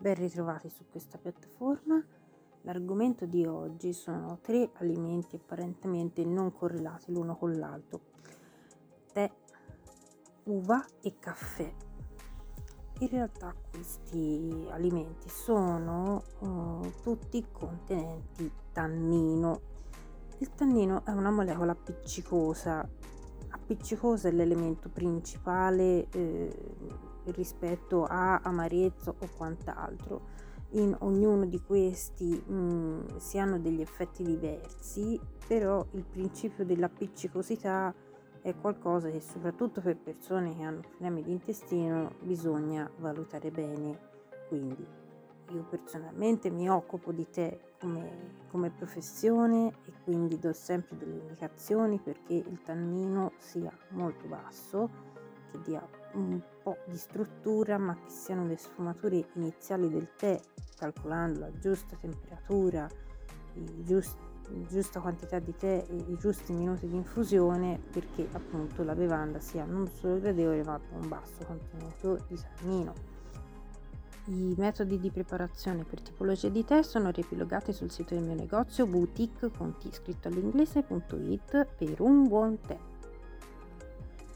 Ben ritrovati su questa piattaforma. L'argomento di oggi sono tre alimenti apparentemente non correlati l'uno con l'altro. Tè, uva e caffè. In realtà questi alimenti sono uh, tutti contenenti tannino. Il tannino è una molecola appiccicosa. Appiccicosa è l'elemento principale eh, rispetto a amarezza o quant'altro. In ognuno di questi mh, si hanno degli effetti diversi, però il principio dell'appiccicosità è qualcosa che soprattutto per persone che hanno problemi di intestino bisogna valutare bene. Quindi io personalmente mi occupo di te come, come professione e quindi do sempre delle indicazioni perché il tannino sia molto basso, che dia un po' di struttura ma che siano le sfumature iniziali del tè calcolando la giusta temperatura la giusta quantità di tè e i giusti minuti di infusione perché appunto la bevanda sia non solo gradevole ma un basso contenuto di tannino i metodi di preparazione per tipologia di tè sono riepilogati sul sito del mio negozio boutique con t scritto all'inglese.it per un buon tè.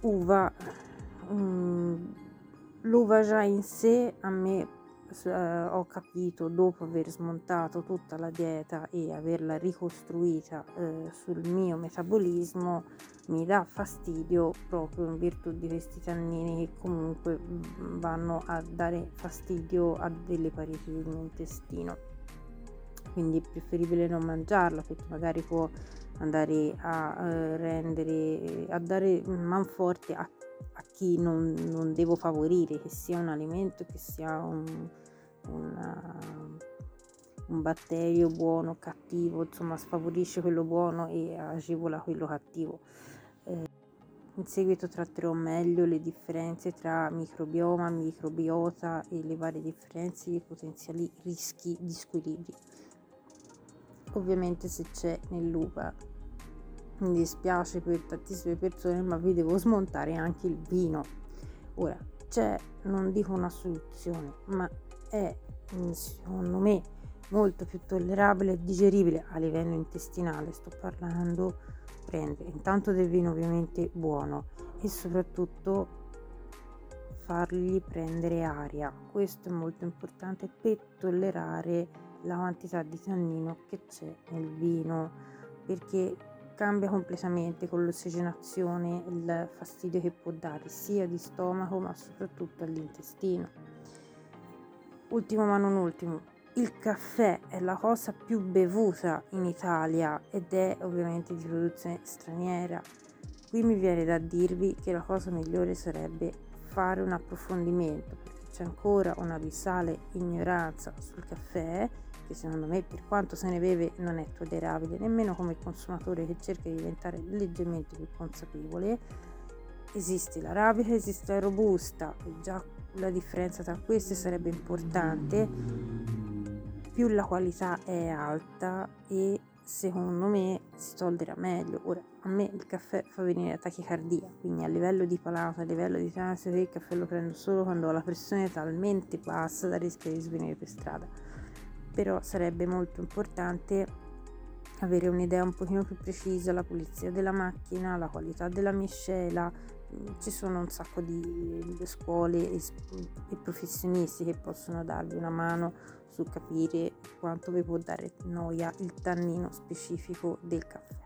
Uva l'uva già in sé a me eh, ho capito dopo aver smontato tutta la dieta e averla ricostruita eh, sul mio metabolismo mi dà fastidio proprio in virtù di questi tannini che comunque mm, vanno a dare fastidio a delle pareti del mio intestino quindi è preferibile non mangiarla perché magari può andare a eh, rendere a dare manforte a a chi non, non, devo favorire, che sia un alimento, che sia un, una, un batterio buono, o cattivo, insomma sfavorisce quello buono e agevola quello cattivo. Eh, in seguito tratterò meglio le differenze tra microbioma, microbiota e le varie differenze e i potenziali rischi di squilibri. Ovviamente se c'è nell'uva mi dispiace per tantissime persone, ma vi devo smontare anche il vino. Ora, c'è, non dico una soluzione, ma è secondo me molto più tollerabile e digeribile a livello intestinale. Sto parlando, prendere intanto del vino ovviamente buono e soprattutto fargli prendere aria. Questo è molto importante per tollerare la quantità di tannino che c'è nel vino perché cambia completamente con l'ossigenazione il fastidio che può dare sia di stomaco ma soprattutto all'intestino. Ultimo ma non ultimo, il caffè è la cosa più bevuta in Italia ed è ovviamente di produzione straniera. Qui mi viene da dirvi che la cosa migliore sarebbe fare un approfondimento perché c'è ancora un'abissale ignoranza sul caffè che secondo me per quanto se ne beve non è tollerabile nemmeno come consumatore che cerca di diventare leggermente più consapevole. Esiste l'arabica esiste la robusta già la differenza tra queste sarebbe importante. Più la qualità è alta e secondo me si tollera meglio. Ora a me il caffè fa venire tachicardia quindi a livello di palato a livello di transito il caffè lo prendo solo quando ho la pressione talmente bassa da rischiare di svenire per strada però sarebbe molto importante avere un'idea un pochino più precisa, la pulizia della macchina, la qualità della miscela, mm, ci sono un sacco di scuole e, professionisti che possono darvi una mano su capire quanto vi può dare noia il tannino specifico del caffè.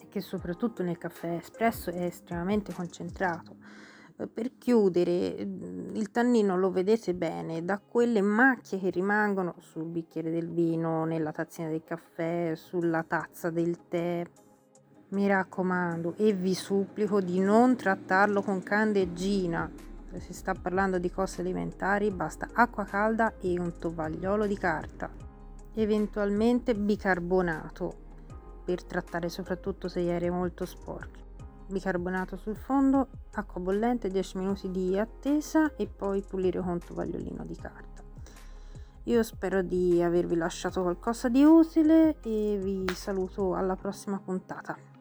E che soprattutto nel caffè espresso è estremamente concentrato per chiudere mhmm, il tannino lo vedete bene da quelle macchie che rimangono sul bicchiere del vino, nella tazzina del caffè, sulla tazza del tè. Mi raccomando e vi supplico di non trattarlo con candeggina. Se si sta parlando di cose alimentari basta acqua calda e un tovagliolo di carta. Eventualmente bicarbonato per trattare soprattutto se gli aerei molto sporchi bicarbonato sul fondo, acqua bollente, 10 minuti di attesa e poi pulire con tovagliolino di carta. Io spero di avervi lasciato qualcosa di utile e vi saluto alla prossima puntata.